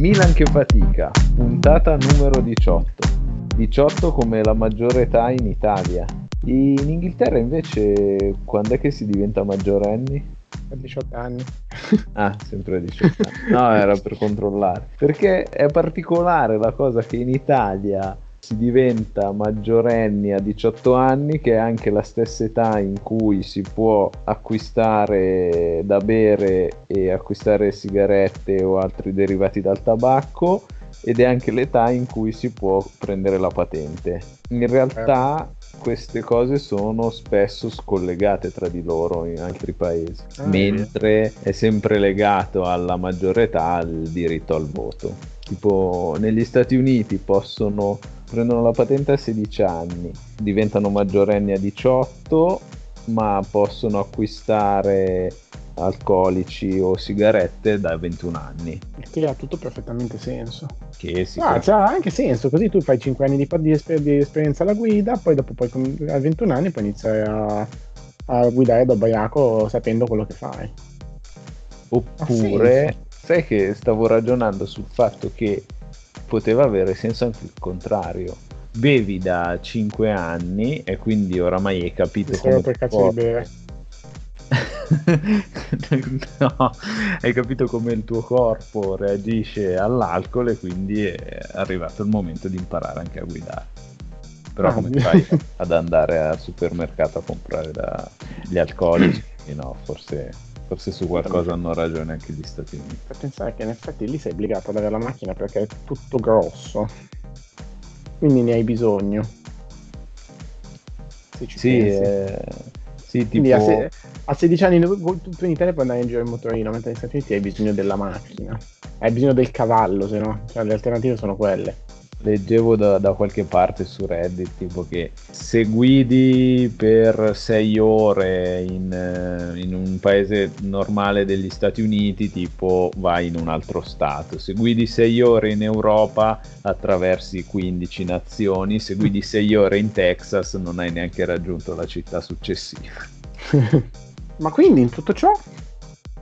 Milan che fatica, puntata numero 18. 18 come la maggiore età in Italia. In Inghilterra invece quando è che si diventa maggiorenni? A 18 anni. Ah, sempre a 18 anni. No, era per controllare. Perché è particolare la cosa che in Italia si diventa maggiorenni a 18 anni, che è anche la stessa età in cui si può acquistare da bere e acquistare sigarette o altri derivati dal tabacco ed è anche l'età in cui si può prendere la patente. In realtà queste cose sono spesso scollegate tra di loro in altri paesi, ah, mentre è sempre legato alla maggiore età il diritto al voto. Tipo negli Stati Uniti possono prendono la patente a 16 anni, diventano maggiorenni a 18, ma possono acquistare alcolici o sigarette da 21 anni. Che ha tutto perfettamente senso. Che sì. Ah, ha anche senso, così tu fai 5 anni di, di, esper- di esperienza alla guida, poi dopo poi a 21 anni puoi iniziare a, a guidare da ubriaco sapendo quello che fai. Oppure, sai che stavo ragionando sul fatto che poteva avere senso anche il contrario. Bevi da 5 anni e quindi oramai hai capito come per cazzo di bere. no, hai capito come il tuo corpo reagisce all'alcol e quindi è arrivato il momento di imparare anche a guidare. Però ah, come fai ad andare al supermercato a comprare da... gli alcolici? no, forse Forse su qualcosa hanno ragione anche gli Stati Uniti. Per pensare che in effetti lì sei obbligato ad avere la macchina perché è tutto grosso. Quindi ne hai bisogno. Se ci sì, eh, sì, tipo... a, se- a, 16 anni tu in Italia puoi andare in giro in motorino, mentre negli Stati Uniti hai bisogno della macchina. Hai bisogno del cavallo, se no. Cioè, le alternative sono quelle leggevo da, da, qualche parte su Reddit tipo che se guidi per sei ore in, eh, in, un paese normale degli Stati Uniti tipo vai in un altro stato. Se guidi sei ore in Europa attraversi 15 nazioni. Se guidi sei ore in Texas non hai neanche raggiunto la città successiva. Ma quindi in tutto ciò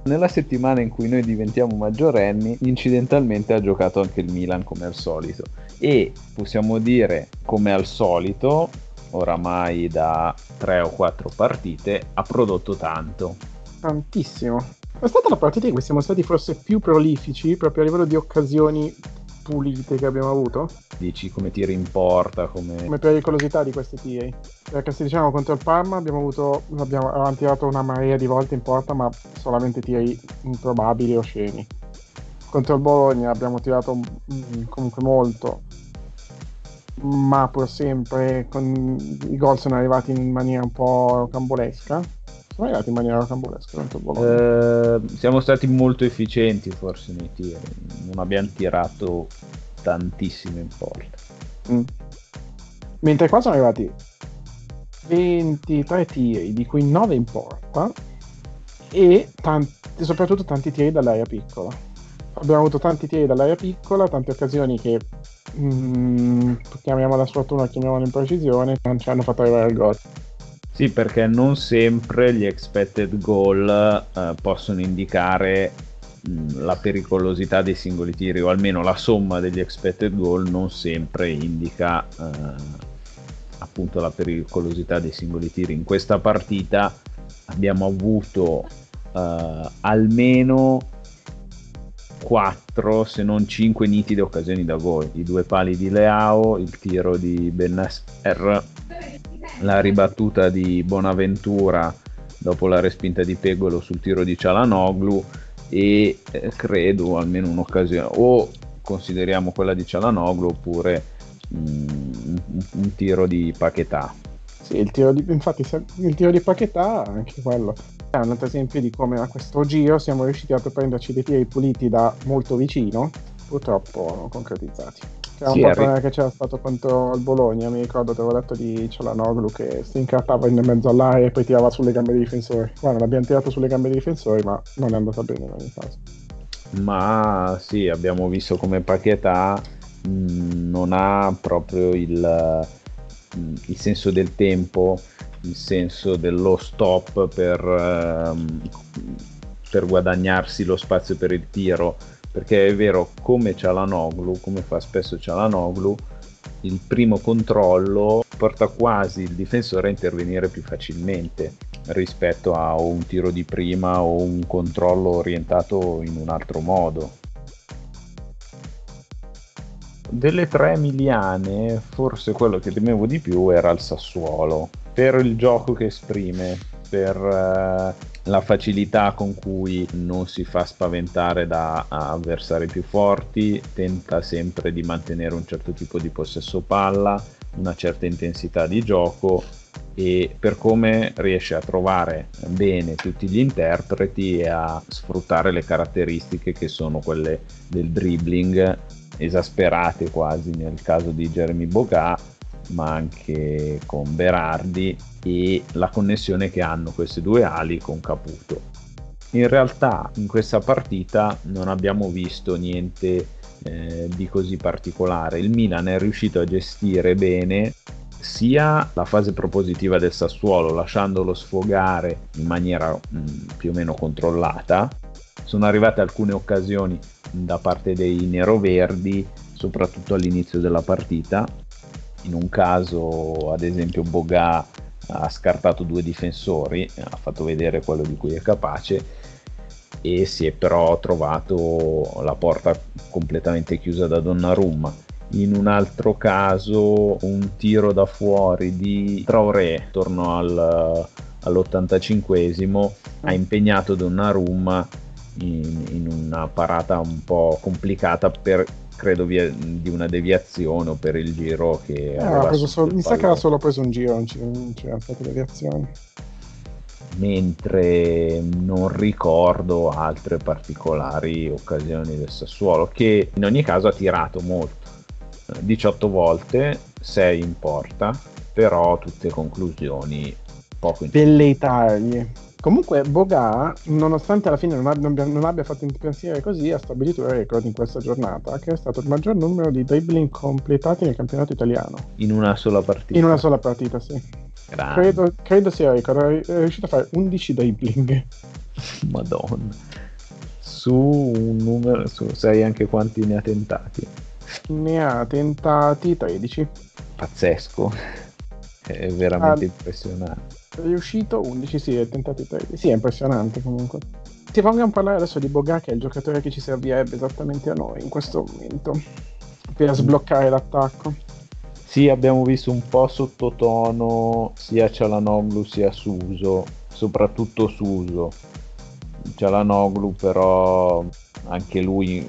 nella settimana in cui noi diventiamo maggiorenni, incidentalmente ha giocato anche il Milan come al solito. E possiamo dire, come al solito, oramai da 3 o 4 partite, ha prodotto tanto. Tantissimo. È stata la partita in cui siamo stati forse più prolifici proprio a livello di occasioni pulite che abbiamo avuto? Dici come tiri in porta, come... Come pericolosità di questi tiri. Perché se diciamo contro il Parma abbiamo avuto, abbiamo, abbiamo tirato una marea di volte in porta, ma solamente tiri improbabili o scemi. Contro il Bologna abbiamo tirato comunque molto, ma pur sempre con... i gol sono arrivati in maniera un po' cambolesca arrivati in maniera rocambolesca eh, siamo stati molto efficienti forse nei tiri. Non abbiamo tirato tantissimo in porta. Mm. mentre qua sono arrivati 23 tiri di cui 9 in porta e tanti, soprattutto tanti tiri dall'area piccola. Abbiamo avuto tanti tiri dall'area piccola tante occasioni che mm, chiamiamola sfortuna chiamiamola imprecisione non ci hanno fatto arrivare al gol sì, perché non sempre gli expected goal eh, possono indicare mh, la pericolosità dei singoli tiri, o almeno la somma degli expected goal non sempre indica eh, appunto la pericolosità dei singoli tiri. In questa partita abbiamo avuto eh, almeno 4 se non 5 nitide occasioni da gol, i due pali di Leao, il tiro di Benasser la ribattuta di Bonaventura dopo la respinta di Pegolo sul tiro di Cialanoglu e eh, credo almeno un'occasione o consideriamo quella di Cialanoglu oppure mm, un, un, tiro di Paquetà. Sì, il tiro di, infatti il tiro di Paquetà anche quello. È un altro esempio di come a questo giro siamo riusciti a prenderci dei tiri puliti da molto vicino purtroppo non concretizzati c'era sì, un po' che c'era stato contro il Bologna, mi ricordo, ti avevo detto di Cialanoglu che si incartava in mezzo all'aria e poi tirava sulle gambe dei difensori. Guarda, l'abbiamo tirato sulle gambe dei difensori, ma non è andata bene in ogni caso. Ma sì, abbiamo visto come Paquetà mm, non ha proprio il, mm, il, senso del tempo, il senso dello stop per, uh, per guadagnarsi lo spazio per il tiro perché è vero come Cialanoglu, come fa spesso Cialanoglu, il primo controllo porta quasi il difensore a intervenire più facilmente rispetto a un tiro di prima o un controllo orientato in un altro modo. Delle tre emiliane, forse quello che temevo di più era il Sassuolo, per il gioco che esprime, per eh, la facilità con cui non si fa spaventare da avversari più forti, tenta sempre di mantenere un certo tipo di possesso palla, una certa intensità di gioco e per come riesce a trovare bene tutti gli interpreti e a sfruttare le caratteristiche che sono quelle del dribbling esasperate quasi nel caso di Jeremy Boga ma anche con Berardi e la connessione che hanno queste due ali con Caputo. In realtà in questa partita non abbiamo visto niente eh, di così particolare. Il Milan è riuscito a gestire bene sia la fase propositiva del Sassuolo lasciandolo sfogare in maniera mh, mm, più o meno controllata. Sono arrivate alcune occasioni da parte dei neroverdi, soprattutto all'inizio della partita. In un caso, ad esempio, Boga ha scartato due difensori, ha fatto vedere quello di cui è capace e si è però trovato la porta completamente chiusa da Donnarumma. In un altro caso un tiro da fuori di Traoré attorno al, all'85esimo ha impegnato Donnarumma in, in una parata un po' complicata per credo via, di una deviazione o per il giro che ah, solo, mi sa che aveva solo preso un giro non, c'era stata deviazione mentre non ricordo altre particolari occasioni del Sassuolo che in ogni caso ha tirato molto. 18 volte 6 in porta però tutte conclusioni poco delle taglie Comunque Boga, nonostante alla fine non abbia, non abbia fatto impazzire così, ha stabilito il record in questa giornata, che è stato il maggior numero di dribbling completati nel campionato italiano. In una sola partita? In una sola partita, sì. Credo, credo, sia il record, è riuscito a fare 11 dribbling. Madonna. Su un numero, su, sai anche quanti ne ha tentati? Ne ha tentati 13. Pazzesco, è veramente ah, impressionante riuscito 11, sì, è tentato 3. Sì, è impressionante comunque. Ti vogliamo parlare adesso di Boga, che è il giocatore che ci servirebbe esattamente a noi in questo momento per sbloccare l'attacco. Sì, abbiamo visto un po' sottotono sia Cialanoglu sia Suso, soprattutto Suso. Cialanoglu però anche lui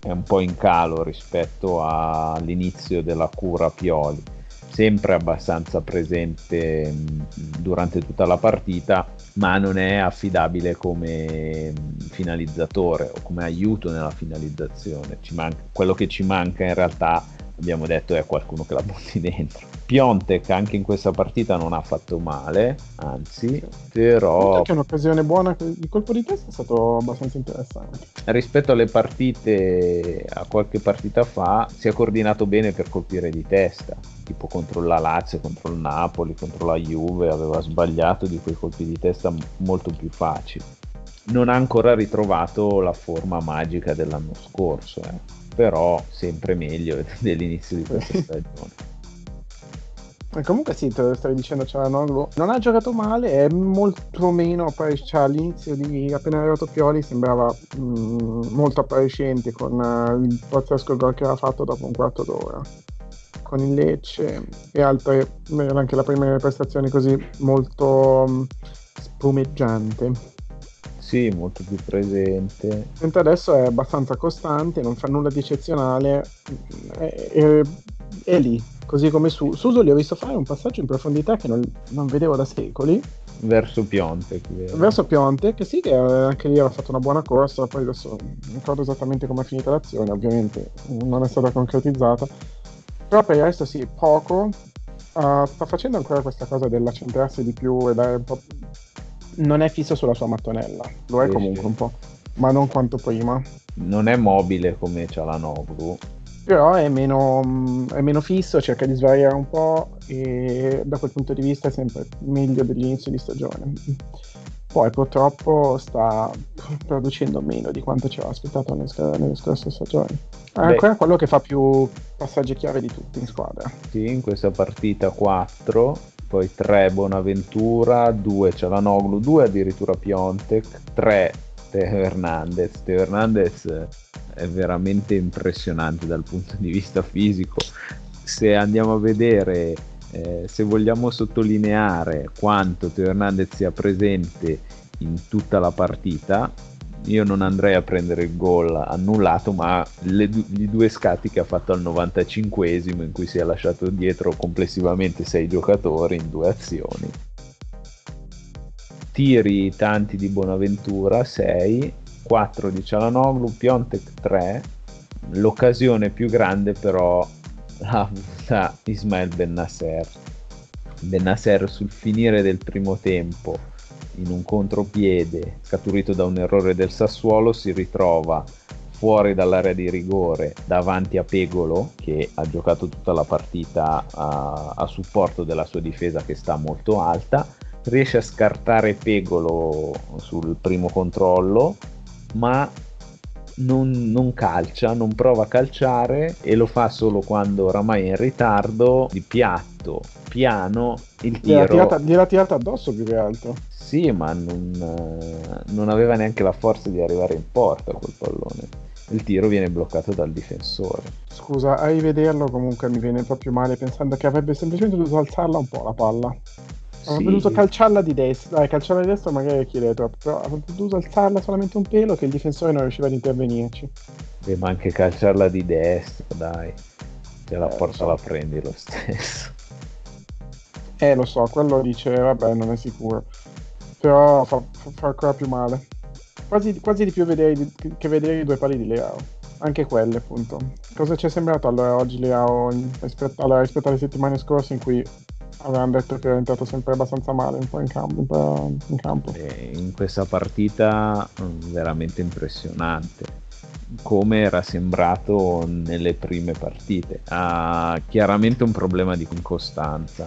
è un po' in calo rispetto all'inizio della cura Pioli sempre abbastanza presente mm, durante tutta la partita, ma non è affidabile come finalizzatore o come aiuto nella finalizzazione. Manca, quello che ci manca in realtà, abbiamo detto, è qualcuno che la butti dentro. Piontek anche in questa partita non ha fatto male, anzi, però... Anche un'occasione buona, il colpo di testa è stato abbastanza interessante. Rispetto alle partite, a qualche partita fa, si è coordinato bene per colpire di testa, tipo contro la Lazio, contro il Napoli, contro la Juve, aveva sbagliato di quei colpi di testa molto più facili. Non ha ancora ritrovato la forma magica dell'anno scorso, eh. però sempre meglio dell'inizio di questa stagione. Comunque sì, te lo stavi dicendo Cialanoglu, non ha giocato male, è molto meno appariscente, cioè, all'inizio di appena arrivato Pioli sembrava mh, mm, molto appariscente con uh, il pazzesco gol che aveva fatto dopo un quarto d'ora con il Lecce e altre, anche la prima prestazione così molto um, spumeggiante. Sì, molto più presente. Mentre adesso è abbastanza costante, non fa nulla di eccezionale, è, è, è lì, Così come su Suso gli ho visto fare un passaggio in profondità che non, non vedevo da secoli. Verso Pionte. Verso Pionte, che sì, che anche lì aveva fatto una buona corsa, poi adesso non ricordo esattamente come è finita l'azione, ovviamente non è stata concretizzata. Però per il resto sì, poco. Uh, sta facendo ancora questa cosa dell'accentrarsi di più e dare un po'... Non è fisso sulla sua mattonella, lo è sì, comunque sì. un po', ma non quanto prima. Non è mobile come Cialanoglu, però è meno, è meno, fisso, cerca di svariare un po' e da quel punto di vista è sempre meglio dell'inizio di stagione. poi purtroppo sta producendo meno di quanto ci aveva aspettato nelle, sc- nelle scorse stagioni. È ancora quello che fa più passaggi chiave di tutti in squadra. Sì, in questa partita 4, poi 3 Bonaventura, 2 Cialanoglu, 2 addirittura Piontek, 3 Teo Hernandez. Teo Hernandez è veramente impressionante dal punto di vista fisico. Se andiamo a vedere eh, se vogliamo sottolineare quanto Teo Hernandez sia presente in tutta la partita, io non andrei a prendere il gol annullato, ma le, i due scatti che ha fatto al 95esimo, in cui si è lasciato dietro complessivamente sei giocatori in due azioni. Tiri tanti di Bonaventura, 6, 4 di Cialanoglu, Piontek 3. L'occasione più grande però l'ha avuta Ismail Bennasser. Bennasser sul finire del primo tempo in un contropiede scaturito da un errore del Sassuolo si ritrova fuori dall'area di rigore davanti a Pegolo che ha giocato tutta la partita a, a supporto della sua difesa che sta molto alta riesce a scartare Pegolo sul primo controllo ma non, non, calcia, non prova a calciare e lo fa solo quando oramai è in ritardo, di piatto, piano, il tiro... Gliela tirata, gliela tirata addosso più che altro. Sì, ma non, eh, non aveva neanche la forza di arrivare in porta quel pallone. Il tiro viene bloccato dal difensore. Scusa, a rivederlo comunque mi viene proprio male pensando che avrebbe semplicemente dovuto alzarla un po' la palla. Avrebbe sì. calciarla di destra, dai, calciarla di destra magari chiede troppo, però avrebbe dovuto alzarla solamente un pelo che il difensore non riusciva ad intervenirci. Beh, ma anche calciarla di destra, dai. Se la eh, forza so. la prendi lo stesso. Eh, lo so, quello dice, vabbè, non è sicuro. Però fa, fa, fa ancora più male. Quasi, quasi di più vedere, che vedere i due pali di Leao. Anche quelle, appunto. Cosa ci è sembrato allora oggi Leao rispetto, allora, rispetto alle settimane scorse in cui avevano detto che è entrato sempre abbastanza male un po' in campo. In, campo. in questa partita mm, veramente impressionante come era sembrato nelle prime partite. Ha chiaramente un problema di incostanza,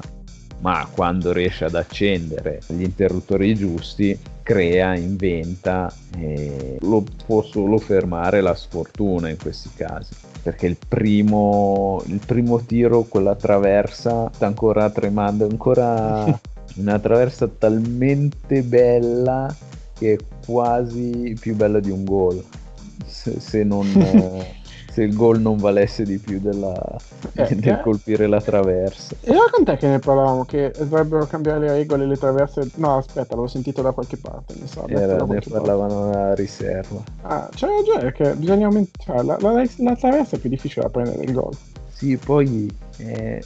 ma quando riesce ad accendere gli interruttori giusti, crea, inventa e lo può solo fermare la sfortuna in questi casi. Perché il primo, il primo tiro, quella traversa, sta ancora tremando, ancora una traversa talmente bella che è quasi più bella di un gol, se, se non... se il gol non valesse di più della, eh, del eh. colpire la traversa. E allora quant'è che ne parlavamo? Che dovrebbero cambiare le regole le traverse? No, aspetta, l'avevo sentito da qualche parte. Mi sa, Era, ne parlavano a riserva. Ah, c'è ragione, perché bisogna aumentare. La, la, la, traversa è più difficile da prendere il gol. Sì, poi eh,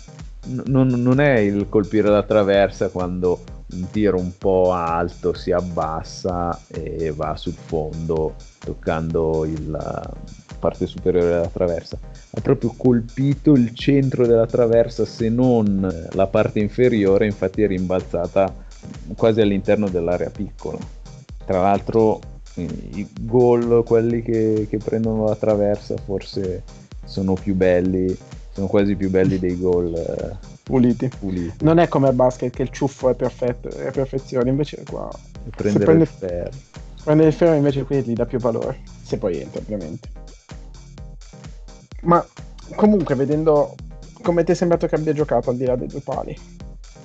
non, non è il colpire la traversa quando un tiro un po' alto si abbassa e va sul fondo toccando il parte superiore della traversa, ha proprio colpito il centro della traversa se non la parte inferiore, infatti è rimbalzata quasi all'interno dell'area piccola. Tra l'altro i gol, quelli che, che prendono la traversa, forse sono più belli, sono quasi più belli dei gol eh, puliti. puliti. Non è come a basket che il ciuffo è perfetto, è perfezione, invece qua... Prendere prende, il ferro. Prendere il ferro invece qui gli dà più valore, se poi entra ovviamente. Ma comunque, vedendo come ti è sembrato che abbia giocato al di là dei due pali?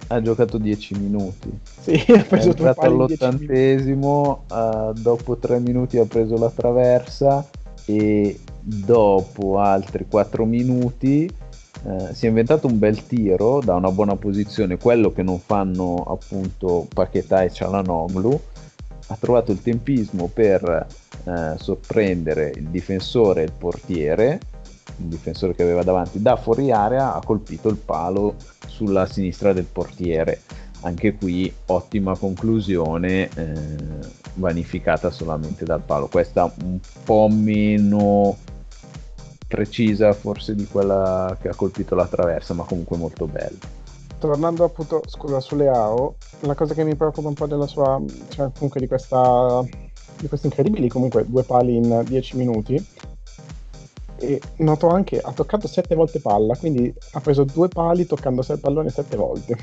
Ha giocato 10 minuti. Sì, ha preso due pali all'ottantesimo, uh, dopo 3 minuti ha preso la traversa e dopo altri 4 minuti uh, si è inventato un bel tiro da una buona posizione, quello che non fanno appunto Paquetà e Cialanoglu. Ha trovato il tempismo per uh, sorprendere il difensore e il portiere il difensore che aveva davanti, da fuori area ha colpito il palo sulla sinistra del portiere. Anche qui ottima conclusione, eh, vanificata solamente dal palo. Questa un po' meno precisa forse di quella che ha colpito la traversa, ma comunque molto bella. Tornando appunto, scusa, sulle AO, la cosa che mi preoccupa un po' della sua, cioè comunque di questa, di questi incredibili comunque due pali in 10 minuti, e noto anche ha toccato sette volte palla, quindi ha preso due pali toccando il pallone sette volte.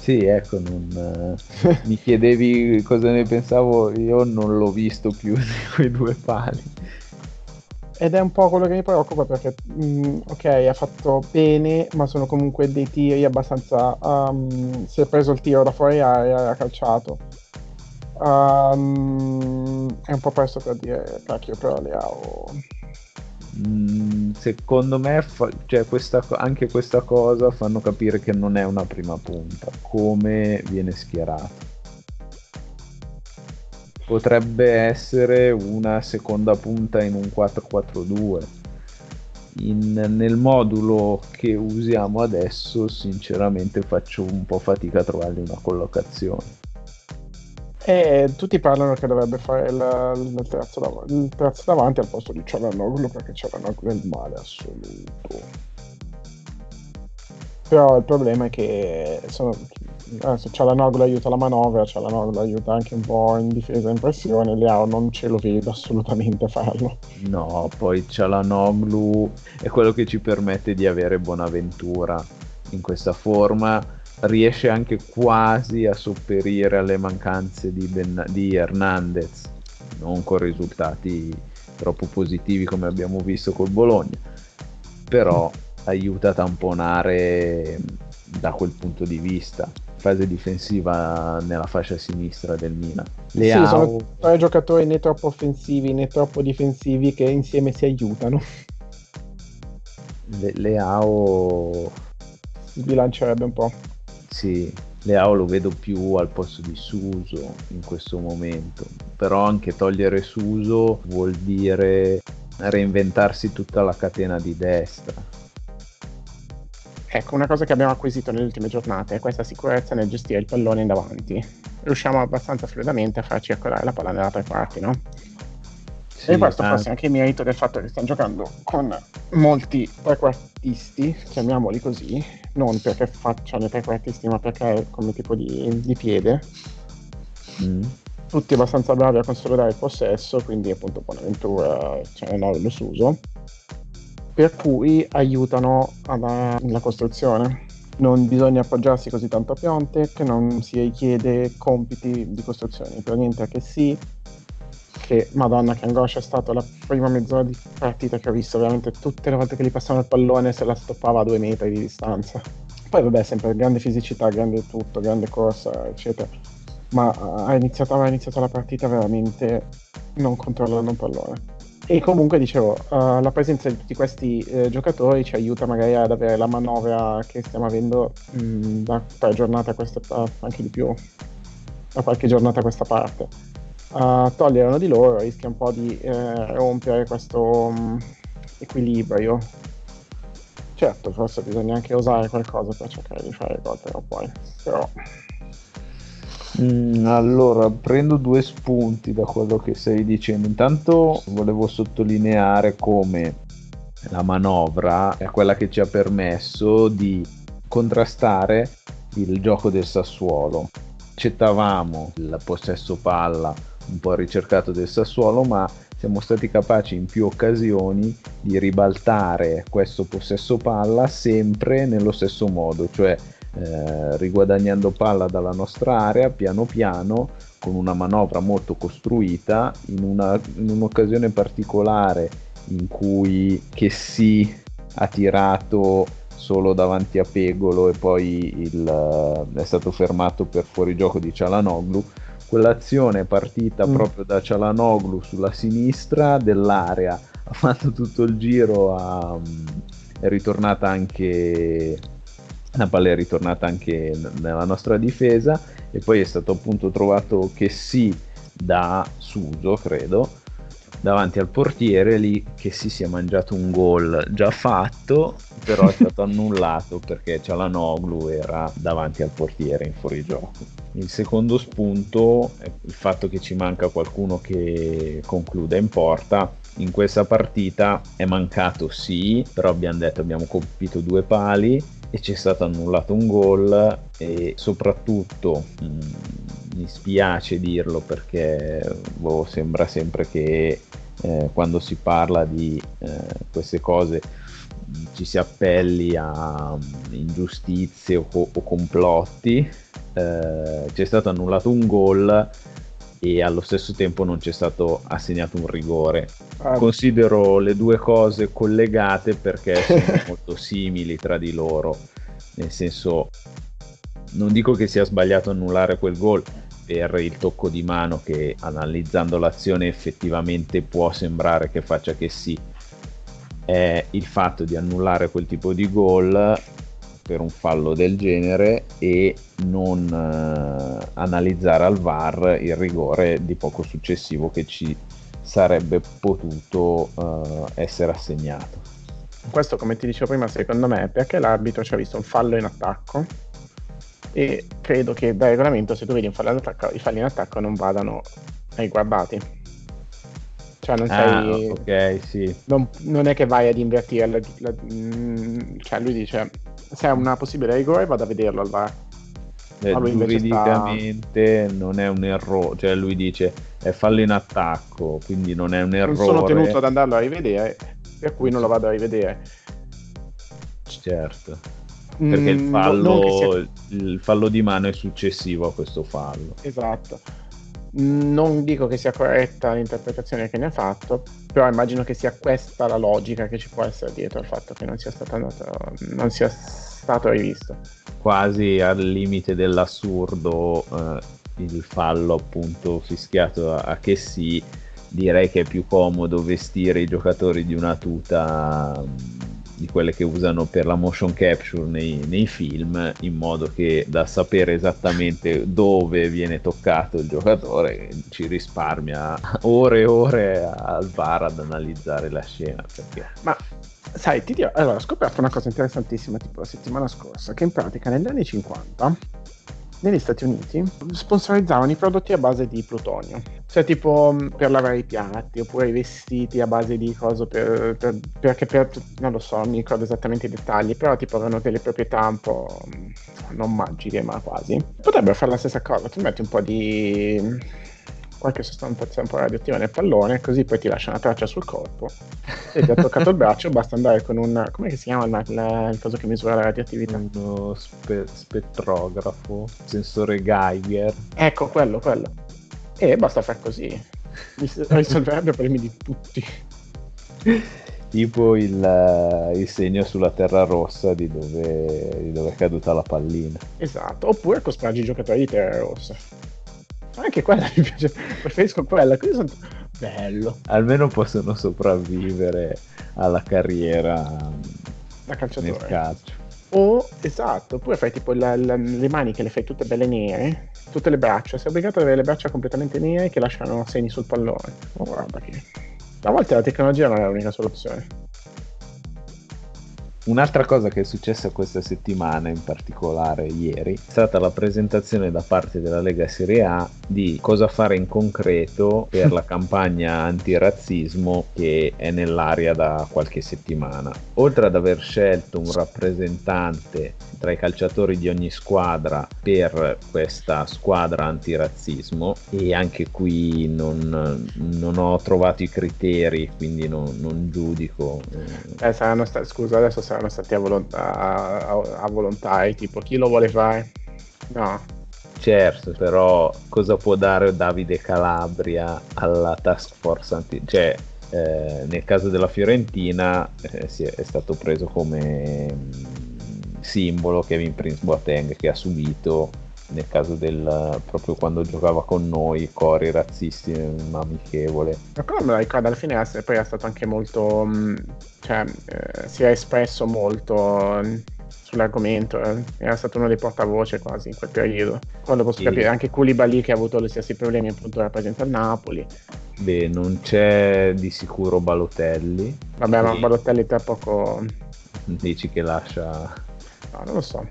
Sì, ecco, non, eh, mi chiedevi cosa ne pensavo, io non l'ho visto più di quei due pali. Ed è un po' quello che mi preoccupa perché, mh, mm, ok, ha fatto bene, ma sono comunque dei tiri abbastanza... Um, si è preso il tiro da fuori aria e ha calciato. Um, è un po' presto per dire, cacchio, però le ho Mm, secondo me fa, cioè questa, anche questa cosa fanno capire che non è una prima punta come viene schierato. Potrebbe essere una seconda punta in un 4-4-2 in, nel modulo che usiamo adesso sinceramente faccio un po' fatica a trovargli una collocazione e tutti parlano che dovrebbe fare il, il, terzo, dav- il terzo, davanti al posto di Cialanoglu perché Cialanoglu è il male assoluto. Però il problema è che sono, adesso Cialanoglu aiuta la manovra, Cialanoglu aiuta anche un po' in difesa in pressione, Leao non ce lo vedo assolutamente farlo. No, poi Cialanoglu è quello che ci permette di avere Bonaventura in questa forma riesce anche quasi a sopperire alle mancanze di, ben, di Hernandez, non con risultati troppo positivi come abbiamo visto col Bologna, però aiuta a tamponare da quel punto di vista. Fase difensiva nella fascia sinistra del Milan. Le sì, sono tre giocatori né troppo offensivi né troppo difensivi che insieme si aiutano. Le, Leao si bilancerebbe un po'. Sì, Leao lo vedo più al posto di Suso in questo momento, però anche togliere Suso vuol dire reinventarsi tutta la catena di destra. Ecco, una cosa che abbiamo acquisito nelle ultime giornate è questa sicurezza nel gestire il pallone in davanti. Riusciamo abbastanza fluidamente a far circolare la palla nella tre quarti, no? Sì, e questo forse è anche il merito del fatto che stanno giocando con molti trequartisti, chiamiamoli così, non perché facciano i trequartisti, ma perché come tipo di, di piede. Mm. Tutti abbastanza bravi a consolidare il possesso, quindi appunto Bonaventura, cioè lo Suso, per cui aiutano alla, alla costruzione non bisogna appoggiarsi così tanto a Piontek, non si richiede compiti di costruzione, per niente che sì, che madonna che angoscia è stata la prima mezz'ora di partita che ho visto veramente tutte le volte che gli passavano il pallone se la stoppava a due metri di distanza. Poi vabbè sempre grande fisicità grande tutto grande corsa eccetera. Ma ha iniziato, aveva iniziato la partita veramente non controllando un pallone. E comunque dicevo uh, la presenza di tutti questi eh, giocatori ci aiuta magari ad avere la manovra che stiamo avendo mh, mm, da tre giornate a questa anche di più da qualche giornata a questa parte a togliere uno di loro rischia un po' di eh, rompere questo um, equilibrio. Certo, forse bisogna anche usare qualcosa per cercare di fare gol però poi. Però... Mm, allora, prendo due spunti da quello che stai dicendo. Intanto volevo sottolineare come la manovra è quella che ci ha permesso di contrastare il gioco del Sassuolo. Accettavamo il possesso palla un po' ricercato del Sassuolo, ma siamo stati capaci in più occasioni di ribaltare questo possesso palla sempre nello stesso modo, cioè eh, riguadagnando palla dalla nostra area piano piano con una manovra molto costruita in, una, in un'occasione particolare in cui che si ha tirato solo davanti a Pegolo e poi il, è stato fermato per fuorigioco di Cialanoglu quell'azione partita mm. proprio da Cialanoglu sulla sinistra dell'area, ha fatto tutto il giro, a, è ritornata anche la palla è ritornata anche nella nostra difesa. E poi è stato appunto trovato che sì da Suso credo davanti al portiere lì che si sia mangiato un gol già fatto però è stato annullato perché Cialanoglu era davanti al portiere in fuorigioco il secondo spunto è il fatto che ci manca qualcuno che concluda in porta. In questa partita è mancato sì però abbiamo detto abbiamo colpito due pali e ci è stato annullato un gol e soprattutto mh, mm, mi spiace dirlo perché boh, sembra sempre che eh, quando si parla di eh, queste cose ci si appelli a mm, ingiustizie o, o complotti, eh, c'è stato annullato un gol e allo stesso tempo non c'è stato assegnato un rigore. Ah. Considero le due cose collegate perché sono molto simili tra di loro, nel senso non dico che sia sbagliato annullare quel gol per il tocco di mano che analizzando l'azione effettivamente può sembrare che faccia che sì, è il fatto di annullare quel tipo di gol per un fallo del genere e non eh, analizzare al VAR il rigore di poco successivo che ci sarebbe potuto eh, essere assegnato. Questo, come ti dicevo prima, secondo me è perché l'arbitro ci ha visto un fallo in attacco e credo che da regolamento se tu vedi un fallo in attacco, i falli in attacco non vadano riguardati cioè non sei... Ah, ok, sì. Non, non, è che vai ad invertire, la, la, mm, cioè lui dice se è una possibile rigore vado a vederlo al VAR. Eh, giuridicamente sta... non è un errore, cioè lui dice è fallo in attacco, quindi non è un errore. Non sono tenuto ad andarlo a rivedere, per cui non lo vado a rivedere. Certo. Perché il, mm, fallo, sia... il fallo di mano è successivo a questo fallo. Esatto non dico che sia corretta l'interpretazione che ne ha fatto, però immagino che sia questa la logica che ci può essere dietro al fatto che non sia andato, non sia stato rivisto. Quasi al limite dell'assurdo eh, il fallo appunto fischiato a, a che sì, direi che è più comodo vestire i giocatori di una tuta di quelle che usano per la motion capture nei, nei, film, in modo che da sapere esattamente dove viene toccato il giocatore ci risparmia ore e ore al bar ad analizzare la scena. Perché... Ma sai, ti dirò, allora ho scoperto una cosa interessantissima tipo la settimana scorsa, che in pratica negli anni 50 negli Stati Uniti sponsorizzavano i prodotti a base di plutonio, cioè tipo mm, per lavare i piatti oppure i vestiti a base di coso per, per, perché per, non lo so, non mi ricordo esattamente i dettagli, però tipo avevano delle proprietà un po' mm, non magiche ma quasi. Potrebbero fare la stessa cosa, tu metti un po' di qualche sostanza po' radioattiva nel pallone, così poi ti lascia una traccia sul corpo. Se ti ha toccato il braccio, basta andare con un. come si chiama il, il, il coso che misura la radioattività? Uno spe- spettrografo, sensore Geiger. Ecco, quello, quello. E basta fare così. Risolverebbe i problemi di tutti. tipo il, il, segno sulla terra rossa di dove, di dove, è caduta la pallina. Esatto, oppure cospargi i giocatori di terra rossa. Anche quella mi piace, preferisco quella, sono bello. Almeno possono sopravvivere alla carriera da calciatore. nel calcio. O esatto, oppure fai tipo la, la, le maniche, le fai tutte belle nere, tutte le braccia, sei obbligato ad avere le braccia completamente nere che lasciano segni sul pallone. Oh, guarda che. A volte la tecnologia non è l'unica soluzione. Un'altra cosa che è successa questa settimana, in particolare ieri, è stata la presentazione da parte della Lega Serie A di cosa fare in concreto per la campagna antirazzismo che è nell'aria da qualche settimana. Oltre ad aver scelto un rappresentante tra i calciatori di ogni squadra per questa squadra antirazzismo, e anche qui non, non ho trovato i criteri, quindi non, non giudico. Eh, saranno sta- scusa, adesso saranno stati a, volont- a, a, a volontari, tipo chi lo vuole fare? No. Certo, però cosa può dare Davide Calabria alla task force anti... cioè eh, nel caso della Fiorentina eh, è, è, stato preso come simbolo Kevin Prince Boateng che ha subito nel caso del proprio quando giocava con noi cori razzisti ma amichevole. Ma quello me lo ricordo alla fine poi è stato anche molto mm, cioè eh, si è espresso molto mm, sull'argomento eh. era stato uno dei portavoce quasi in quel periodo. Quando posso sì. capire anche Koulibaly che ha avuto gli stessi problemi appunto rappresenta il Napoli. Beh non c'è di sicuro Balotelli. Vabbè ma Balotelli tra poco dici che lascia no non lo so.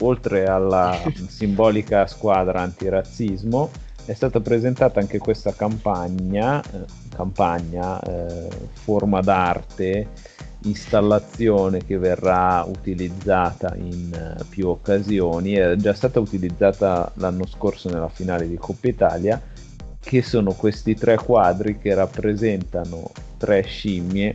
Oltre alla simbolica squadra antirazzismo, è stata presentata anche questa campagna, eh, campagna eh, forma d'arte, installazione che verrà utilizzata in uh, più occasioni, è già stata utilizzata l'anno scorso nella finale di Coppa Italia, che sono questi tre quadri che rappresentano tre scimmie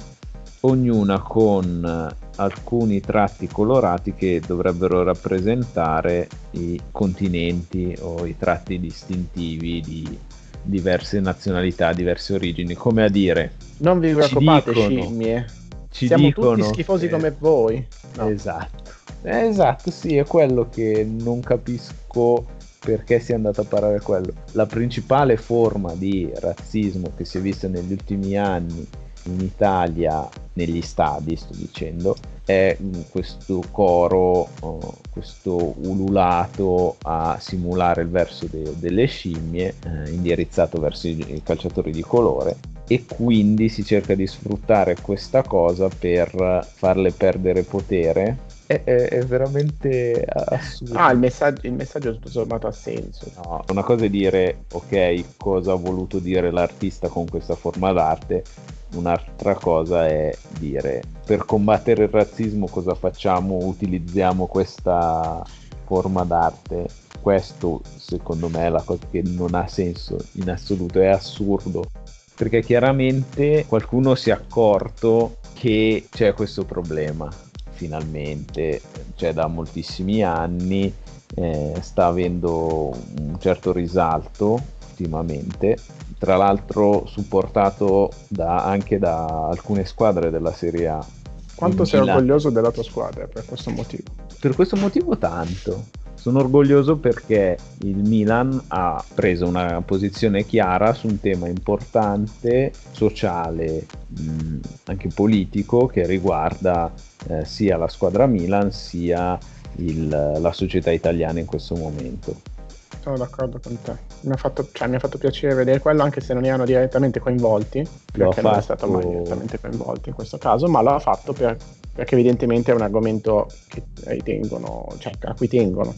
ognuna con alcuni tratti colorati che dovrebbero rappresentare i continenti o i tratti distintivi di diverse nazionalità, diverse origini, come a dire... Non vi preoccupate scimmie, ci siamo dicono tutti schifosi che... come voi. No. Esatto, esatto, sì, è quello che non capisco perché si è andato a parare quello. La principale forma di razzismo che si è vista negli ultimi anni in Italia, negli stadi sto dicendo, è questo coro, oh, questo ululato a simulare il verso de- delle scimmie eh, indirizzato verso i-, i calciatori di colore e quindi si cerca di sfruttare questa cosa per farle perdere potere è, è, è, veramente assurdo. Ah, il messaggio, il messaggio tutto sommato ha senso. No, una cosa è dire, ok, cosa ha voluto dire l'artista con questa forma d'arte, un'altra cosa è dire, per combattere il razzismo cosa facciamo? Utilizziamo questa forma d'arte. Questo, secondo me, è la cosa che non ha senso in assoluto, è assurdo. Perché chiaramente qualcuno si è accorto che c'è questo problema finalmente, cioè da moltissimi anni, eh, sta avendo un certo risalto ultimamente, tra l'altro supportato da, anche da alcune squadre della Serie A. Quanto sei Milan. orgoglioso della tua squadra per questo motivo? Per questo motivo tanto. Sono orgoglioso perché il Milan ha preso una posizione chiara su un tema importante, sociale, mh, anche politico, che riguarda eh, sia la squadra Milan sia il, la società italiana in questo momento. Sono d'accordo con te. Mi ha, fatto, cioè, mi ha fatto piacere vedere quello anche se non erano direttamente coinvolti, perché non è stato mai direttamente coinvolto in questo caso, ma l'ha fatto per, perché evidentemente è un argomento che ritengono, cioè, a cui tengono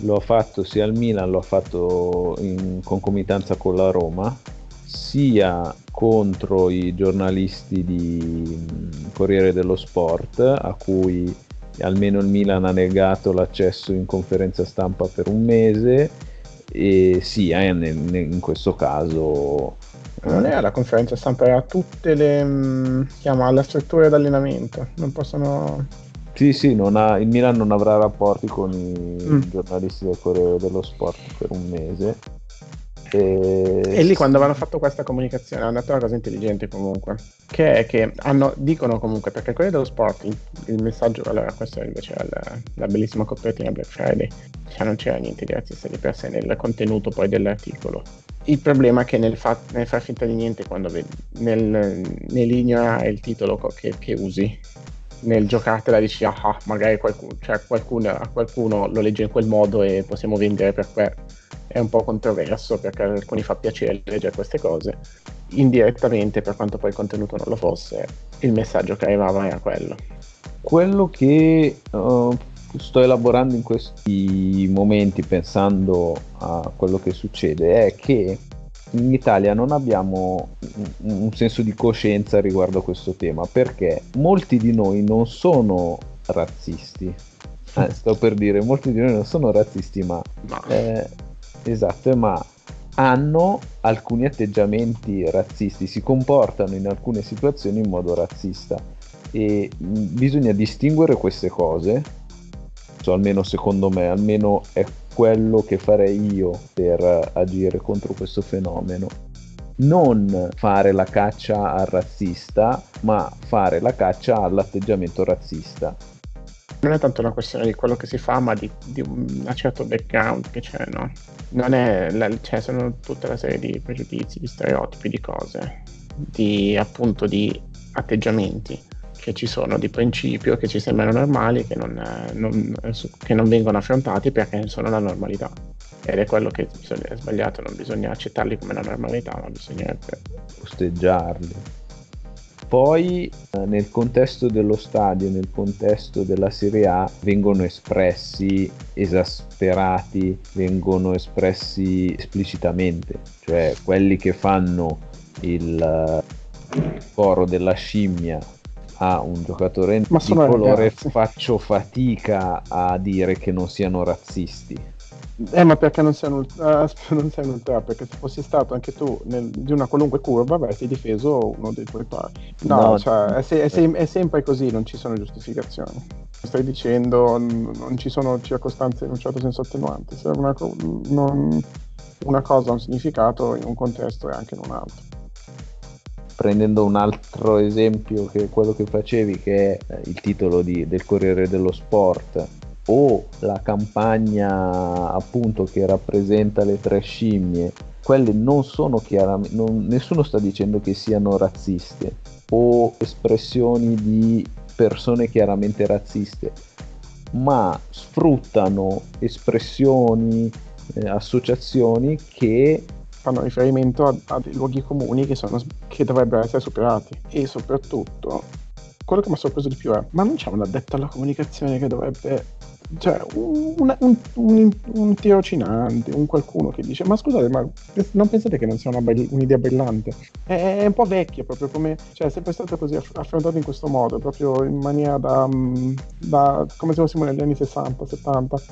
l'ho fatto sia al Milan, l'ho fatto in concomitanza con la Roma, sia contro i giornalisti di Corriere dello Sport, a cui almeno il Milan ha negato l'accesso in conferenza stampa per un mese, e sia in, in questo caso non era la conferenza stampa, era tutte le chiama, le strutture d'allenamento, non possono sì, sì, ha, il Milan non avrà rapporti con i mm. giornalisti del Corriere dello Sport per un mese. E... e, lì quando avevano fatto questa comunicazione hanno detto una cosa intelligente comunque, che è che hanno, dicono comunque, perché Corriere dello Sport, il, il messaggio, allora questa invece è la, la bellissima copertina Black Friday, cioè non c'era niente di razzista di per sé nel contenuto poi dell'articolo. Il problema è che nel, fa, nel far finta di niente quando vedi, nel, nell'ignorare il titolo che, che usi nel giocartela dici ah, ah magari qualcuno, cioè qualcuno, qualcuno, lo legge in quel modo e possiamo vendere per quello è un po' controverso perché a alcuni fa piacere leggere queste cose. Indirettamente per quanto poi il contenuto non lo fosse il messaggio che arrivava era quello. Quello che uh, sto elaborando in questi momenti pensando a quello che succede è che in Italia non abbiamo un senso di coscienza riguardo a questo tema perché molti di noi non sono razzisti. Eh, sto per dire, molti di noi non sono razzisti, ma no. eh, esatto, ma hanno alcuni atteggiamenti razzisti, si comportano in alcune situazioni in modo razzista e bisogna distinguere queste cose, cioè, almeno secondo me, almeno è quello che farei io per agire contro questo fenomeno. Non fare la caccia al razzista, ma fare la caccia all'atteggiamento razzista. Non è tanto una questione di quello che si fa, ma di, di un certo background che c'è, no? Non è, la, cioè, sono tutta una serie di pregiudizi, di stereotipi, di cose, di appunto di atteggiamenti che ci sono di principio che ci sembrano normali che non, non, che non vengono affrontati perché sono la normalità. Ed è quello che bisogna, è sbagliato non bisogna accettarli come la normalità ma bisognerebbe posteggiarli poi eh, nel contesto dello stadio, nel contesto della Serie A, vengono espressi esasperati, vengono espressi esplicitamente, cioè quelli che fanno il eh, coro della scimmia a un giocatore Ma di colore ragazzi. faccio fatica a dire che non siano razzisti. Eh, ma perché non sei un, ultra, non sei un ultra? Perché se fossi stato anche tu nel, di una qualunque curva avresti difeso uno dei tuoi pari. No, no cioè, è, se, è, se, è, sempre così, non ci sono giustificazioni. Stai dicendo non ci sono circostanze in un certo senso attenuanti. Se una, non, una cosa ha un significato in un contesto e anche in un altro prendendo un altro esempio che quello che facevi, che è eh, il titolo di, del Corriere dello Sport, o la campagna appunto che rappresenta le tre scimmie, quelle non sono chiaramente, nessuno sta dicendo che siano razziste o espressioni di persone chiaramente razziste, ma sfruttano espressioni, eh, associazioni che fanno riferimento a, a dei luoghi comuni che, sono, che dovrebbero essere superati. E soprattutto quello che mi ha sorpreso di più è ma non c'è un addetto alla comunicazione che dovrebbe cioè un, un, un, un tirocinante, un qualcuno che dice ma scusate ma non pensate che non sia be- un'idea brillante? È, un po' vecchia proprio come cioè è sempre stata così affrontata in questo modo proprio in maniera da, mm, da come se fossimo negli anni 60 70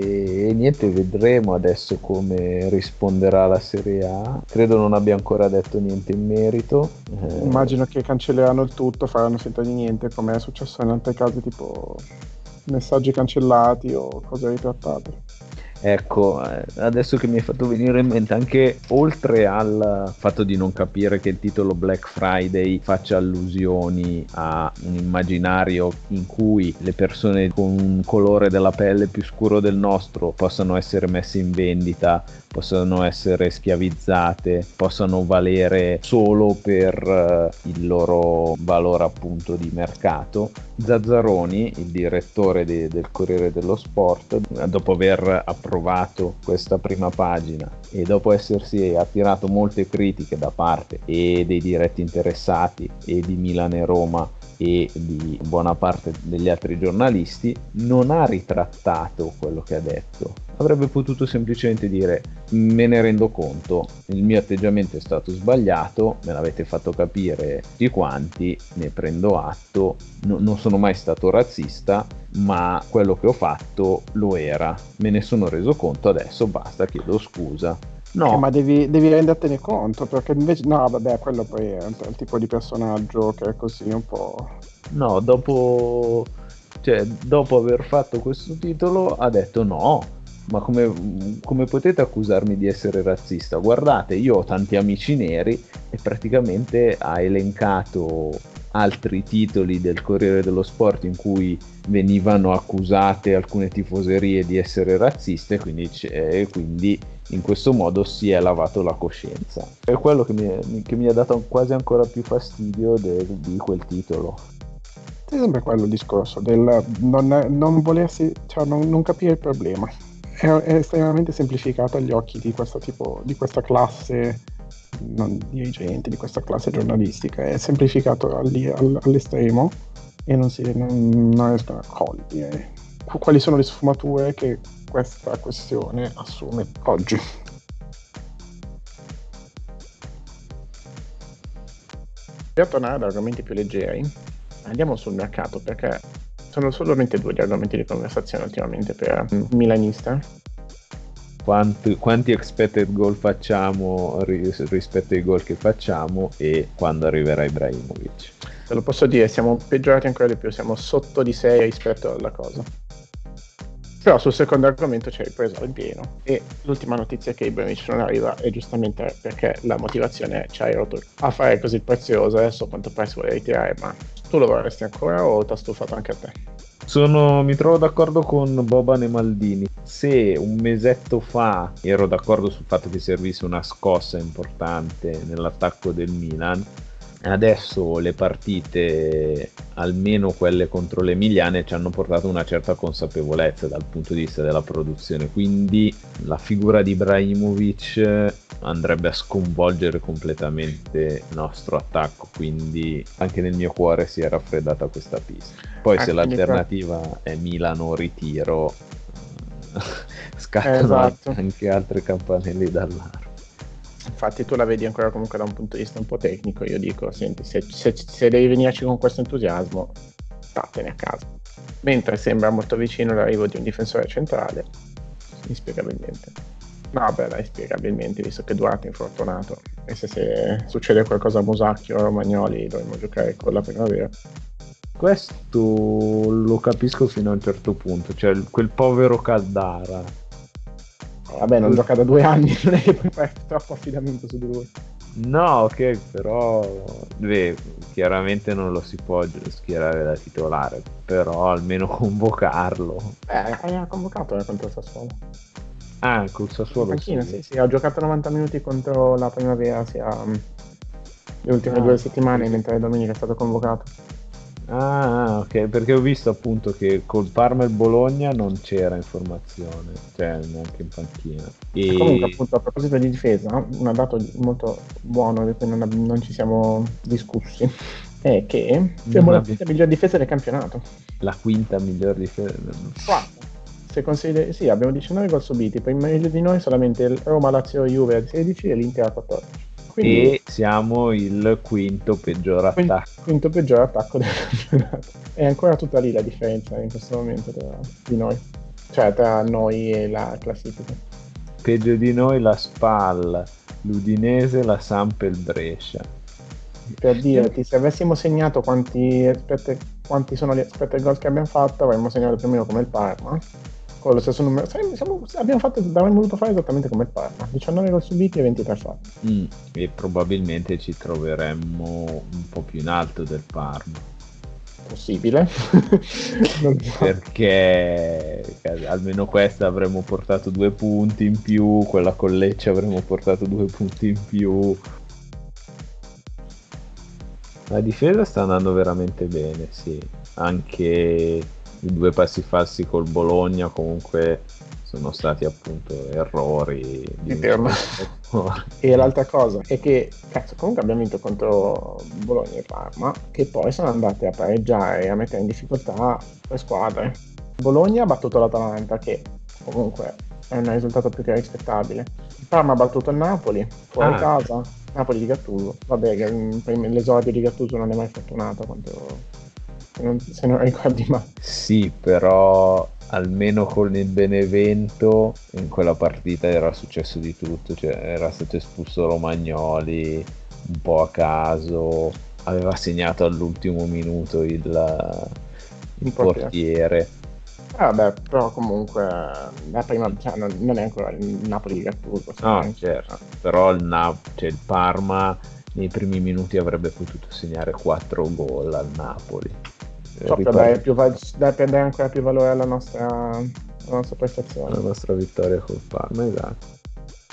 e niente, vedremo adesso come risponderà la Serie A. Credo non abbia ancora detto niente in merito. Eh... Immagino che cancelleranno il tutto, faranno finta di niente, come è successo in altri casi, tipo messaggi cancellati o cose ritrattate. Ecco, eh, adesso che mi hai fatto venire in mente anche oltre al fatto di non capire che il titolo Black Friday faccia allusioni a un immaginario in cui le persone con un colore della pelle più scuro del nostro possano essere messe in vendita, possano essere schiavizzate, possano valere solo per eh, il loro valore appunto di mercato. Zazzaroni, il direttore de- del Corriere dello Sport, dopo aver approvato approvato questa prima pagina e dopo essersi attirato molte critiche da parte e dei diretti interessati e di Milan e Roma e di buona parte degli altri giornalisti, non ha ritrattato quello che ha detto. Avrebbe potuto semplicemente dire me ne rendo conto, il mio atteggiamento è stato sbagliato, me l'avete fatto capire tutti quanti, ne prendo atto, no, non sono mai stato razzista, ma quello che ho fatto lo era, me ne sono reso conto, adesso basta, chiedo scusa. No. Eh, ma devi, devi, rendertene conto, perché invece... No, vabbè, quello poi è il tipo di personaggio che è così un po'... No, dopo... Cioè, dopo aver fatto questo titolo ha detto no, ma come, come, potete accusarmi di essere razzista? Guardate, io ho tanti amici neri e praticamente ha elencato altri titoli del Corriere dello Sport in cui venivano accusate alcune tifoserie di essere razziste, quindi, quindi in questo modo si è lavato la coscienza. È quello che mi, che mi ha dato quasi ancora più fastidio del, di quel titolo. È sempre quello il discorso del non, non volersi, cioè non, non, capire il problema. È, è, estremamente semplificato agli occhi di, tipo, di questa classe non dirigente, di questa classe giornalistica. È semplificato all'estremo e non, si, non, non riescono a cogliere quali sono le sfumature che questa questione assume oggi. Per tornare ad argomenti più leggeri, andiamo sul mercato perché sono solamente due gli argomenti di conversazione ultimamente per Milanista. Quanti, quanti expected goal facciamo rispetto ai gol che facciamo e quando arriverà Ibrahimovic? Te lo posso dire, siamo peggiorati ancora di più, siamo sotto di 6 rispetto alla cosa. Però sul secondo argomento ci hai preso in pieno e l'ultima notizia che Ibrahimovic non arriva è giustamente perché la motivazione è ci a fare così prezioso, adesso quanto pare si vuole ritirare, ma tu lo vorresti ancora o ti ha stufato anche a te? Sono, mi trovo d'accordo con Boban e Maldini. Se un mesetto fa ero d'accordo sul fatto che servisse una scossa importante nell'attacco del Milan, adesso le partite, almeno quelle contro le Emiliane, ci hanno portato una certa consapevolezza dal punto di vista della produzione. Quindi la figura di Ibrahimovic andrebbe a sconvolgere completamente il nostro attacco. Quindi anche nel mio cuore si è raffreddata questa pista. Poi, ah, se l'alternativa è Milano ritiro, scattano esatto. anche altre campanelli d'allarme infatti tu la vedi ancora comunque da un punto di vista un po' tecnico, io dico, senti, se, se, se devi venirci con questo entusiasmo, statene a casa. Mentre sembra molto vicino l'arrivo di un difensore centrale. inspiegabilmente. No, beh, dai, spiegabilmente, visto che Duarte è infortunato. E se, se succede qualcosa a Musacchio o a Romagnoli dovremmo giocare con la primavera. Questo lo capisco fino a un certo punto, cioè quel povero Caldara. Vabbè, non gioca da due anni, non è che puoi fare troppo affidamento su di lui. No, ok, però beh, chiaramente non lo si può schierare da titolare, però almeno convocarlo. Eh, ha convocato eh, contro il Sassuolo. Ah, col Sassuolo. Sì. sì, sì, ho giocato 90 minuti contro la primavera, sia mm, le ultime ah, due settimane, mentre domenica è stato convocato. Ah, ok, perché ho visto appunto che col Parma e il Bologna non c'era informazione, cioè neanche in panchina. E... Comunque, appunto, a proposito di difesa, un dato molto buono di cui non, non ci siamo discussi è che siamo la quinta miglior difesa del campionato. La quinta miglior difesa? Quarta. Se consideri, sì, abbiamo 19 gol subiti, poi meglio di noi solamente Roma, Lazio, Juve a 16 e l'Inter a 14. Quindi, e siamo il quinto peggior attacco. Quinto peggior attacco del campionato. È ancora tutta lì la differenza in questo momento tra, di noi, cioè tra noi e la classifica. Peggio di noi la Spal, l'Udinese, la Samp e il Brescia. Per dirti, se avessimo segnato quanti, aspetta, quanti sono gli aspetti gol che abbiamo fatto, avremmo segnato più o meno come il Parma con lo stesso numero. Siamo, abbiamo fatto, avremmo voluto fare esattamente come il Parma: 19 gol subiti e 23 fatti. Mm, e probabilmente ci troveremmo un po' più in alto del Parma. Possibile, perché almeno questa avremmo portato due punti in più, quella con Lecce avremmo portato due punti in più. La difesa sta andando veramente bene, sì. Anche i due passi falsi col Bologna comunque sono stati appunto errori di e l'altra cosa è che cazzo comunque abbiamo vinto contro Bologna e Parma che poi sono andate a pareggiare e a mettere in difficoltà le squadre. Bologna ha battuto l'Atalanta che comunque è un risultato più che rispettabile. Il Parma ha battuto il Napoli fuori ah. casa. Napoli di Gattuso. Vabbè l'esordio di Gattuso non è mai fortunato quanto se non, se non ricordi mai. Sì, però almeno con il Benevento in quella partita era successo di tutto, cioè era stato espulso Romagnoli un po' a caso, aveva segnato all'ultimo minuto il, il, il portiere. portiere. Ah, vabbè, però comunque la prima, cioè, non, non, è ancora il Napoli di Gattuso. No, certo, però il, Nap- cioè, il Parma nei primi minuti avrebbe potuto segnare 4 gol al Napoli so, per dare, per dare ancora più valore alla nostra, alla nostra prestazione. La nostra vittoria col Parma, esatto.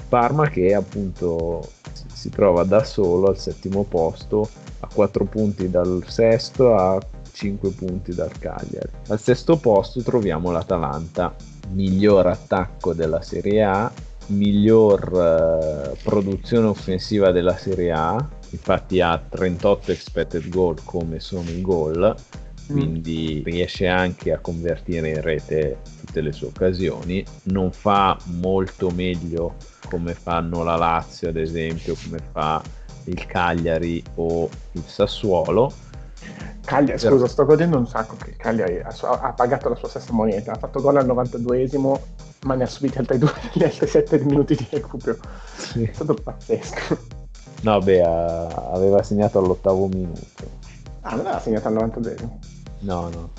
Parma che appunto si trova da solo al settimo posto, a 4 punti dal sesto, a 5 punti dal Cagliari. Al sesto posto troviamo l'Atalanta, miglior attacco della Serie A, miglior eh, produzione offensiva della Serie A, infatti ha 38 expected goal come sono i gol Mm. quindi riesce anche a convertire in rete tutte le sue occasioni, non fa molto meglio come fanno la Lazio ad esempio, come fa il Cagliari o il Sassuolo. Cagliari, scusa, sto godendo un sacco che il Cagliari ha, ha, pagato la sua stessa moneta, ha fatto gol al 92esimo, ma ne ha subiti altri due negli altri 7 minuti di recupero. Sì. È stato pazzesco. No, beh, aveva segnato all'ottavo minuto. Ah, non aveva segnato al 92esimo? No, no.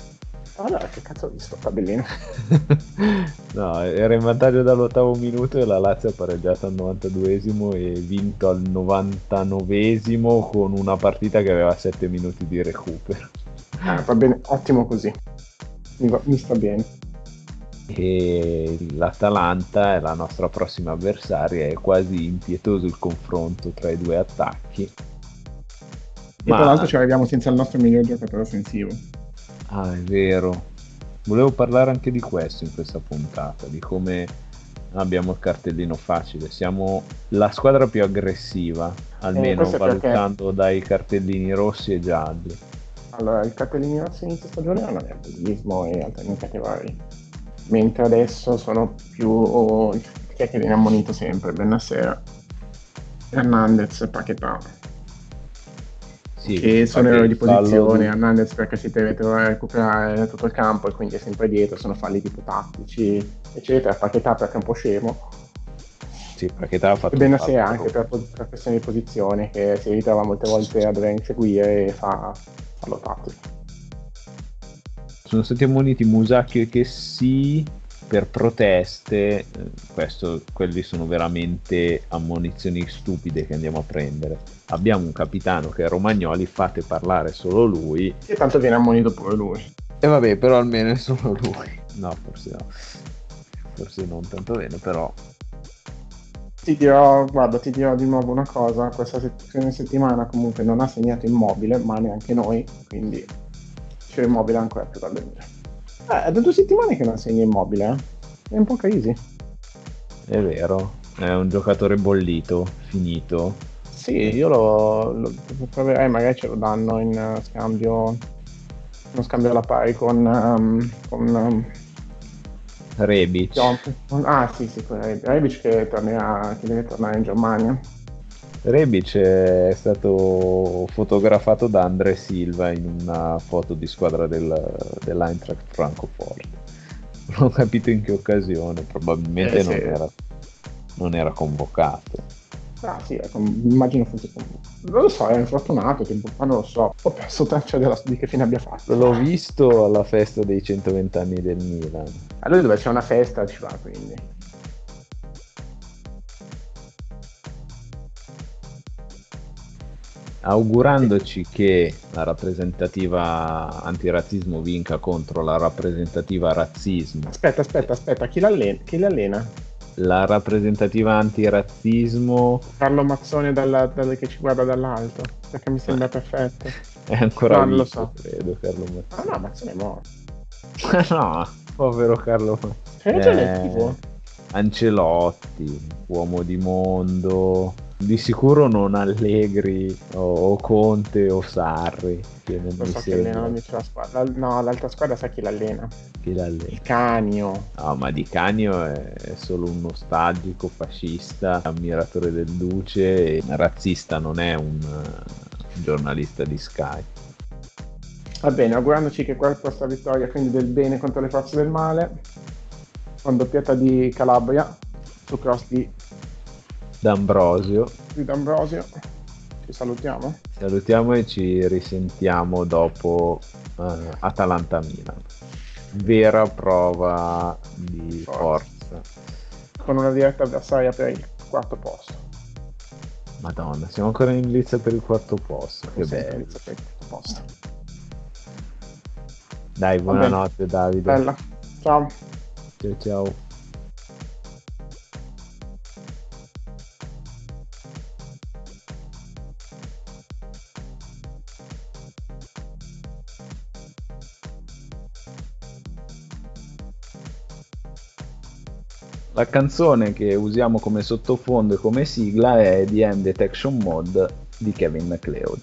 Allora, che cazzo ho visto? Tabellino. no, era in vantaggio dall'ottavo minuto e la Lazio ha pareggiato al 92esimo e vinto al 99esimo con una partita che aveva 7 minuti di recupero. Ah, va bene, ottimo così. Mi, va, mi sta bene. E l'Atalanta è la nostra prossima avversaria, è quasi impietoso il confronto tra i due attacchi. E Ma... tra l'altro ci arriviamo senza il nostro miglior giocatore offensivo. Ah, è vero. Volevo parlare anche di questo in questa puntata, di come abbiamo il cartellino facile. Siamo la squadra più aggressiva, almeno eh, valutando perché... dai cartellini rossi e gialli. Allora, il cartellino rossi inizio stagione erano nervosismo e amichette varie. Mentre adesso sono più chi è che viene ammonito sempre? Bennassera, Hernandez e Paquetà. Sì, che sono errori di posizione. Hernandez perché si deve recuperare tutto il campo e quindi è sempre dietro, sono falli tipo tattici, eccetera, Paquetà perché è un po' scemo. Sì, Paquetà ha fatto Bene a sé anche per, per questioni di posizione che si ritrova molte volte a dover inseguire e fa fallo tattico. Sono stati ammoniti Musacchio e che sì per proteste, eh, questo, quelli sono veramente ammonizioni stupide che andiamo a prendere. Abbiamo un capitano che è Romagnoli, fate parlare solo lui. E tanto viene ammonito pure lui. E vabbè, però almeno è solo lui. No, forse no. Forse non tanto bene, però... Ti dirò, guarda, ti dirò di nuovo una cosa, questa settimana comunque non ha segnato immobile, ma neanche noi, quindi c'è immobile ancora più da venire. Eh, è da due settimane che non segna immobile, eh? È un po' crisi. È vero, è un giocatore bollito, finito. Sì, io lo, lo proverei, magari ce lo danno in uh, scambio, uno scambio alla pari con, um, con um, Rebic. Ah sì, sì, con Rebic, Rebic che, tornerà, che deve tornare in Germania. Rebic è stato fotografato da Andre Silva in una foto di squadra del, dell'Eintracht Francoforte. Non ho capito in che occasione, probabilmente eh, non, sì. era, non, era, convocato. Ah sì, ecco, immagino fosse convocato. Non lo so, è infortunato, tempo fa non lo so, ho perso traccia della, di che fine abbia fatto. L'ho visto alla festa dei 120 anni del Milan. A lui dove c'è una festa ci va quindi. Augurandoci che la rappresentativa antirazzismo vinca contro la rappresentativa razzismo. Aspetta, aspetta, aspetta, chi l'allena? Chi l'allena? La rappresentativa antirazzismo. Carlo Mazzone dalla, dalla, che ci guarda dall'alto, perché mi sembra eh. perfetto. È ancora no, vivo, lo so. credo, Carlo Mazzone. Ah no, Mazzone è morto. no, povero Carlo Mazzone. Hai ragione, eh. Ancelotti, uomo di mondo di sicuro non Allegri o, o Conte o Sarri. Che non mi so sembra. che la squadra. No, l'altra squadra sa chi l'allena. Chi l'allena? Il Canio. No, ma Di Canio è, è solo un nostalgico fascista, ammiratore del Duce e razzista, non è un, uh, giornalista di Sky. Va bene, augurandoci che questa vittoria quindi del bene contro le forze del male, con doppietta di Calabria su cross di D'Ambrosio. Di D'Ambrosio. Ci salutiamo. Salutiamo e ci risentiamo dopo uh, Atalanta-Milan. Vera prova di forza. Con una diretta avversaria per il quarto posto. Madonna, siamo ancora in lizza per il quarto posto. Che bello. per il quarto posto. Dai, buonanotte Davide. Bella. Ciao. Ciao ciao. La canzone che usiamo come sottofondo e come sigla è The M Detection Mode di Kevin MacLeod.